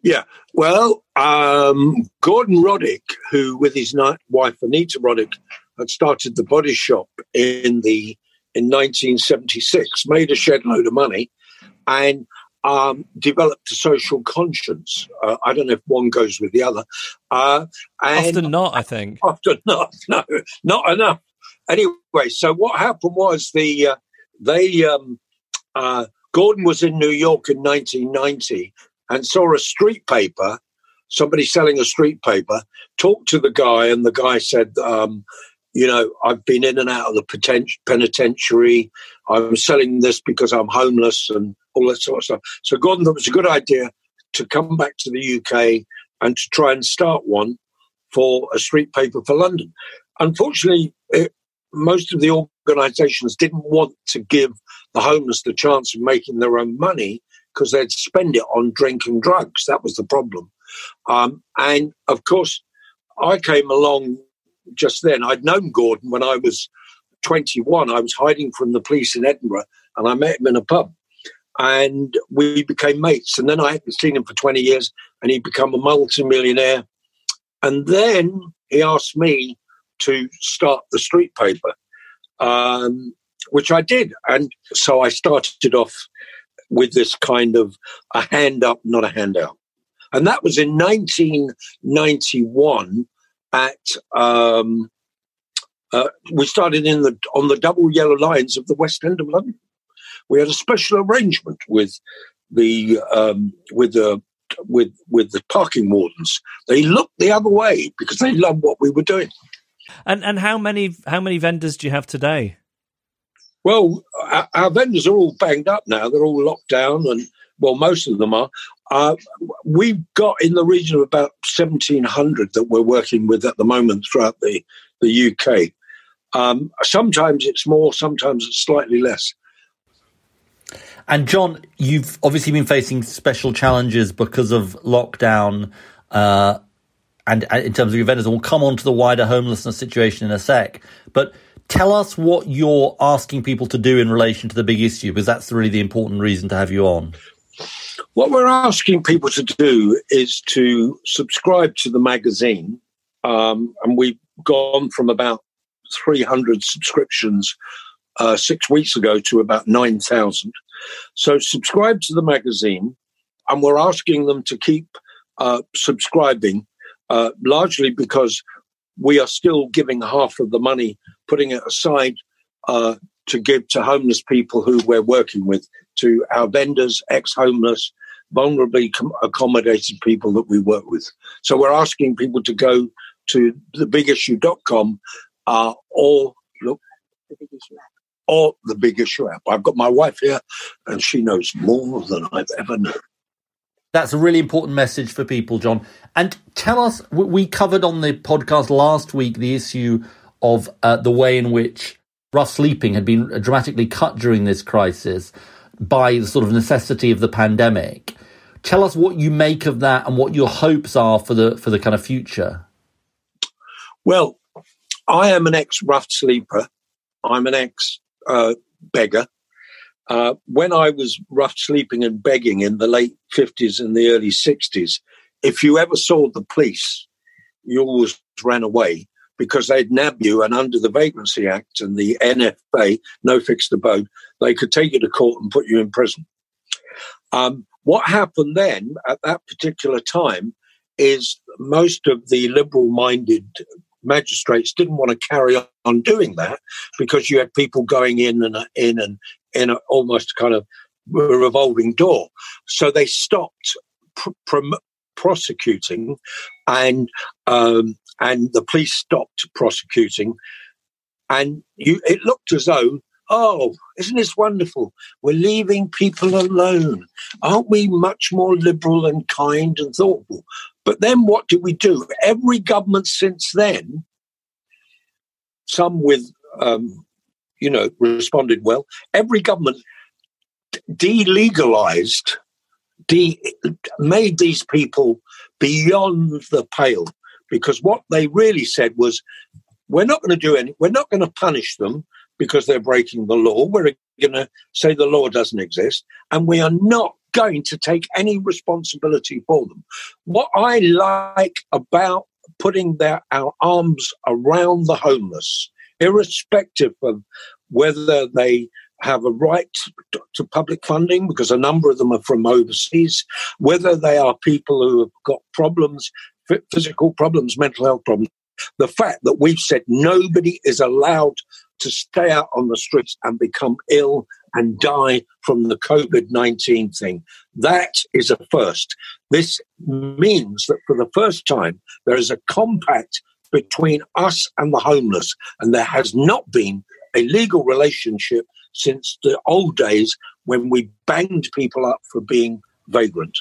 Yeah. Well, um, Gordon Roddick, who with his wife Anita Roddick had started the body shop in the in 1976, made a shed load of money, and um, developed a social conscience. Uh, I don't know if one goes with the other. Uh, and Often not, I think. (laughs) Often not. (laughs) No, not enough. Anyway, so what happened was the uh, they um, uh, Gordon was in New York in 1990 and saw a street paper. Somebody selling a street paper talked to the guy, and the guy said, um, "You know, I've been in and out of the penitentiary. I'm selling this because I'm homeless and all that sort of stuff." So Gordon thought it was a good idea to come back to the UK and to try and start one for a street paper for London. Unfortunately, it, most of the organisations didn't want to give the homeless the chance of making their own money because they'd spend it on drink and drugs. That was the problem. Um, and of course, I came along just then. I'd known Gordon when I was 21. I was hiding from the police in Edinburgh and I met him in a pub and we became mates. And then I hadn't seen him for 20 years and he'd become a multimillionaire. And then he asked me to start the street paper, um, which I did. And so I started off with this kind of a hand up, not a handout. And that was in 1991 at, um, uh, we started in the, on the double yellow lines of the West End of London. We had a special arrangement with the, um, with the, with, with the parking wardens. They looked the other way because they loved what we were doing. And, and how many, how many vendors do you have today? Well, our, our, vendors are all banged up now. They're all locked down, and well, most of them are. Uh, we've got in the region of about 1,700 that we're working with at the moment throughout the, the UK. Um, sometimes it's more, sometimes it's slightly less. And John, you've obviously been facing special challenges because of lockdown, uh, and, and in terms of your vendors, we'll come on to the wider homelessness situation in a sec. But tell us what you're asking people to do in relation to the big issue, because that's really the important reason to have you on. What we're asking people to do is to subscribe to the magazine, um, and we've gone from about 300 subscriptions uh, six weeks ago to about 9,000. So subscribe to the magazine, and we're asking them to keep uh, subscribing, uh, largely because we are still giving half of the money, putting it aside uh, to give to homeless people who we're working with, to our vendors, ex homeless, vulnerably com- accommodated people that we work with. So we're asking people to go to thebigissue.com uh, or look. Or the big issue app. I've got my wife here, and she knows more than I've ever known. That's a really important message for people, John. And tell us, we covered on the podcast last week the issue of uh, the way in which rough sleeping had been dramatically cut during this crisis by the sort of necessity of the pandemic. Tell us what you make of that and what your hopes are for the for the kind of future. Well, I am an ex rough sleeper. I'm an ex uh, beggar. Uh, when I was rough sleeping and begging in the late 50s and the early 60s, if you ever saw the police, you always ran away because they'd nab you. And under the Vagrancy Act and the NFA, no fixed abode, they could take you to court and put you in prison. Um, what happened then at that particular time is most of the liberal minded magistrates didn't want to carry on doing that because you had people going in and in and in almost kind of a revolving door. So they stopped pr- pr- prosecuting, and um, and the police stopped prosecuting, and you, it looked as though. Oh, isn't this wonderful? We're leaving people alone. Aren't we much more liberal and kind and thoughtful? But then what did we do? Every government since then, some with um, you know, responded well. Every government delegalized, de- made these people beyond the pale because what they really said was, we're not going to do any, we're not going to punish them because they're breaking the law. We're going to say the law doesn't exist, and we are not going to take any responsibility for them. What I like about putting their, our arms around the homeless irrespective of whether they have a right to public funding because a number of them are from overseas, whether they are people who have got problems, physical problems, mental health problems. The fact that we've said nobody is allowed to stay out on the streets and become ill and die from the COVID 19 thing. That is a first. This means that for the first time, there is a compact between us and the homeless. And there has not been a legal relationship since the old days when we banged people up for being vagrant.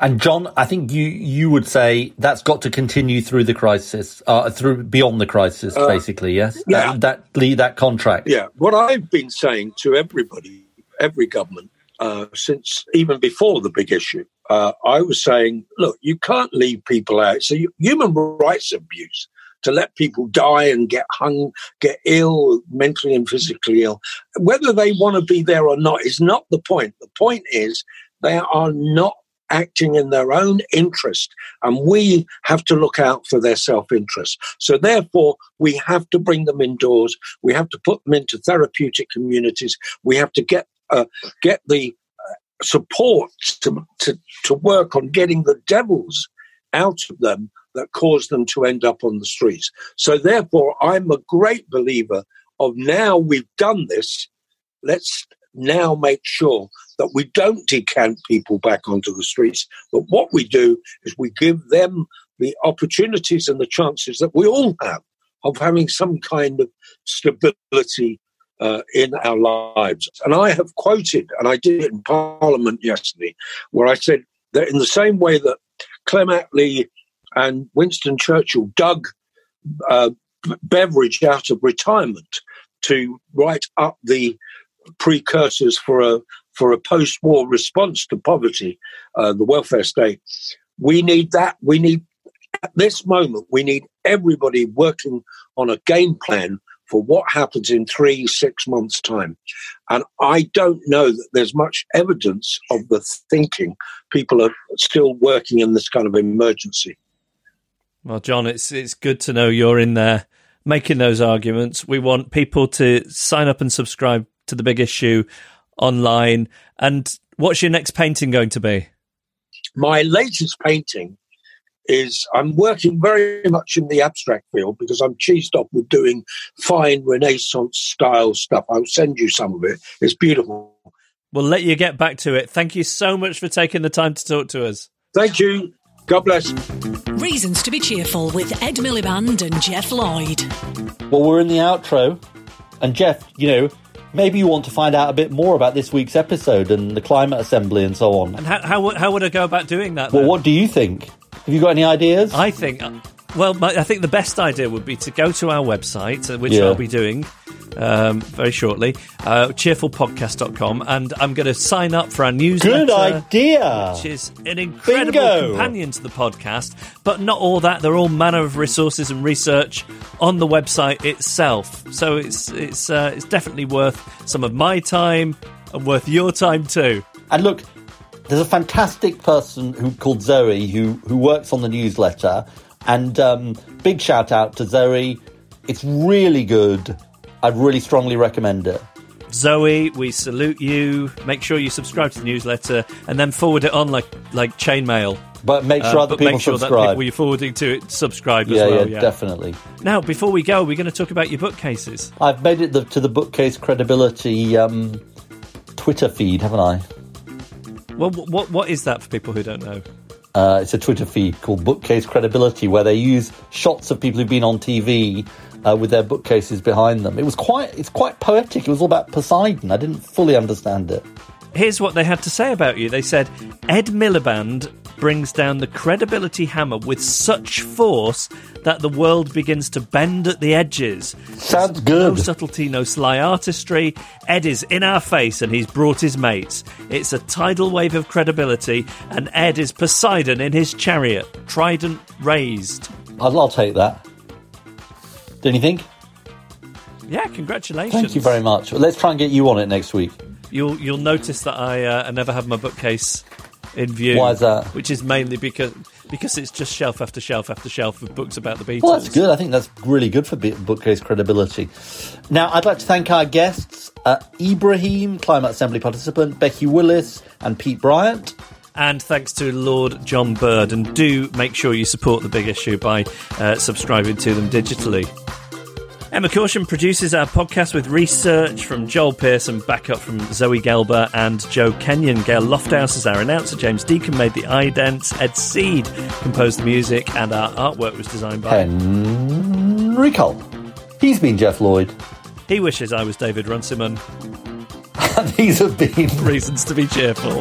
And John, I think you you would say that's got to continue through the crisis, uh, through beyond the crisis, uh, basically. Yes, yeah. That, that that contract. Yeah. What I've been saying to everybody, every government, uh, since even before the big issue, uh, I was saying, look, you can't leave people out. So human rights abuse to let people die and get hung, get ill, mentally and physically ill. Whether they want to be there or not is not the point. The point is they are not acting in their own interest, and we have to look out for their self interest. So, therefore, we have to bring them indoors, we have to put them into therapeutic communities, we have to get uh, get the uh, support to, to, to work on getting the devils out of them that caused them to end up on the streets. So, therefore, I'm a great believer of now we've done this, let's now make sure that we don't decant people back onto the streets, but what we do is we give them the opportunities and the chances that we all have of having some kind of stability uh, in our lives. And I have quoted, and I did it in Parliament yesterday, where I said that in the same way that Clem Attlee and Winston Churchill dug uh, Beveridge out of retirement to write up the precursors for a for a post-war response to poverty, uh, the welfare state. We need that. We need at this moment. We need everybody working on a game plan for what happens in three, six months' time. And I don't know that there's much evidence of the thinking people are still working in this kind of emergency. Well, John, it's it's good to know you're in there making those arguments. We want people to sign up and subscribe to the big issue online. And what's your next painting going to be? My latest painting is I'm working very much in the abstract field because I'm cheesed up with doing fine Renaissance style stuff. I'll send you some of it. It's beautiful. We'll let you get back to it. Thank you so much for taking the time to talk to us. Thank you. God bless. Reasons to be cheerful with Ed Miliband and Geoff Lloyd. Well, we're in the outro. And Geoff, you know, maybe you want to find out a bit more about this week's episode and the climate assembly and so on. And how, how, would- how would I go about doing that? Well, then? what do you think? Have you got any ideas? I think, well, my, I think the best idea would be to go to our website, uh, which Yeah. I'll be doing um, very shortly, uh, cheerfulpodcast.com, and I'm going to sign up for our newsletter. Good idea. Which is an incredible Bingo. companion to the podcast, but not all that. There are all manner of resources and research on the website itself. So it's it's uh, it's definitely worth some of my time and worth your time too. And look, there's a fantastic person who called Zoe who who works on the newsletter, and um, big shout out to Zoe. It's really good. I'd really strongly recommend it. Zoe, we salute you. Make sure you subscribe to the newsletter and then forward it on like like chainmail. But make sure other but people make sure subscribe. that people you're forwarding to it subscribe yeah, as well. yeah, definitely. Now, before we go, we're going to talk about your bookcases. I've made it the, to the bookcase credibility um, Twitter feed, haven't I? Well, what what is that for people who don't know? Uh, it's a Twitter feed called Bookcase Credibility, where they use shots of people who've been on TV uh, with their bookcases behind them. It was quite, it's quite poetic. It was all about Poseidon. I didn't fully understand it. Here's what they had to say about you. They said Ed Miliband brings down the credibility hammer with such force that the world begins to bend at the edges. Sounds good. No subtlety, no sly artistry. Ed is in our face and he's brought his mates. It's a tidal wave of credibility, and Ed is Poseidon in his chariot, trident raised. I'll, I'll take that. Don't you think? Yeah, congratulations. Thank you very much. Let's try and get you on it next week. You'll you'll notice that I uh, I never have my bookcase in view. Why is that? Which is mainly because because it's just shelf after shelf after shelf of books about the Beatles. Well, that's good. I think that's really good for bookcase credibility. Now, I'd like to thank our guests uh, Ibrahim, Climate Assembly participant, Becky Willis, and Pete Bryant. And thanks to Lord John Bird. And do make sure you support the big issue by uh, subscribing to them digitally. Emma Caution produces our podcast with research from Joel Pearson, backup from Zoe Gelber and Joe Kenyon. Gail Lofthouse is our announcer. James Deacon made the idents. Ed Seed composed the music, and our artwork was designed by Henry Cole. He's been Geoff Lloyd. He wishes I was David Runciman. And (laughs) these have been Reasons to be cheerful.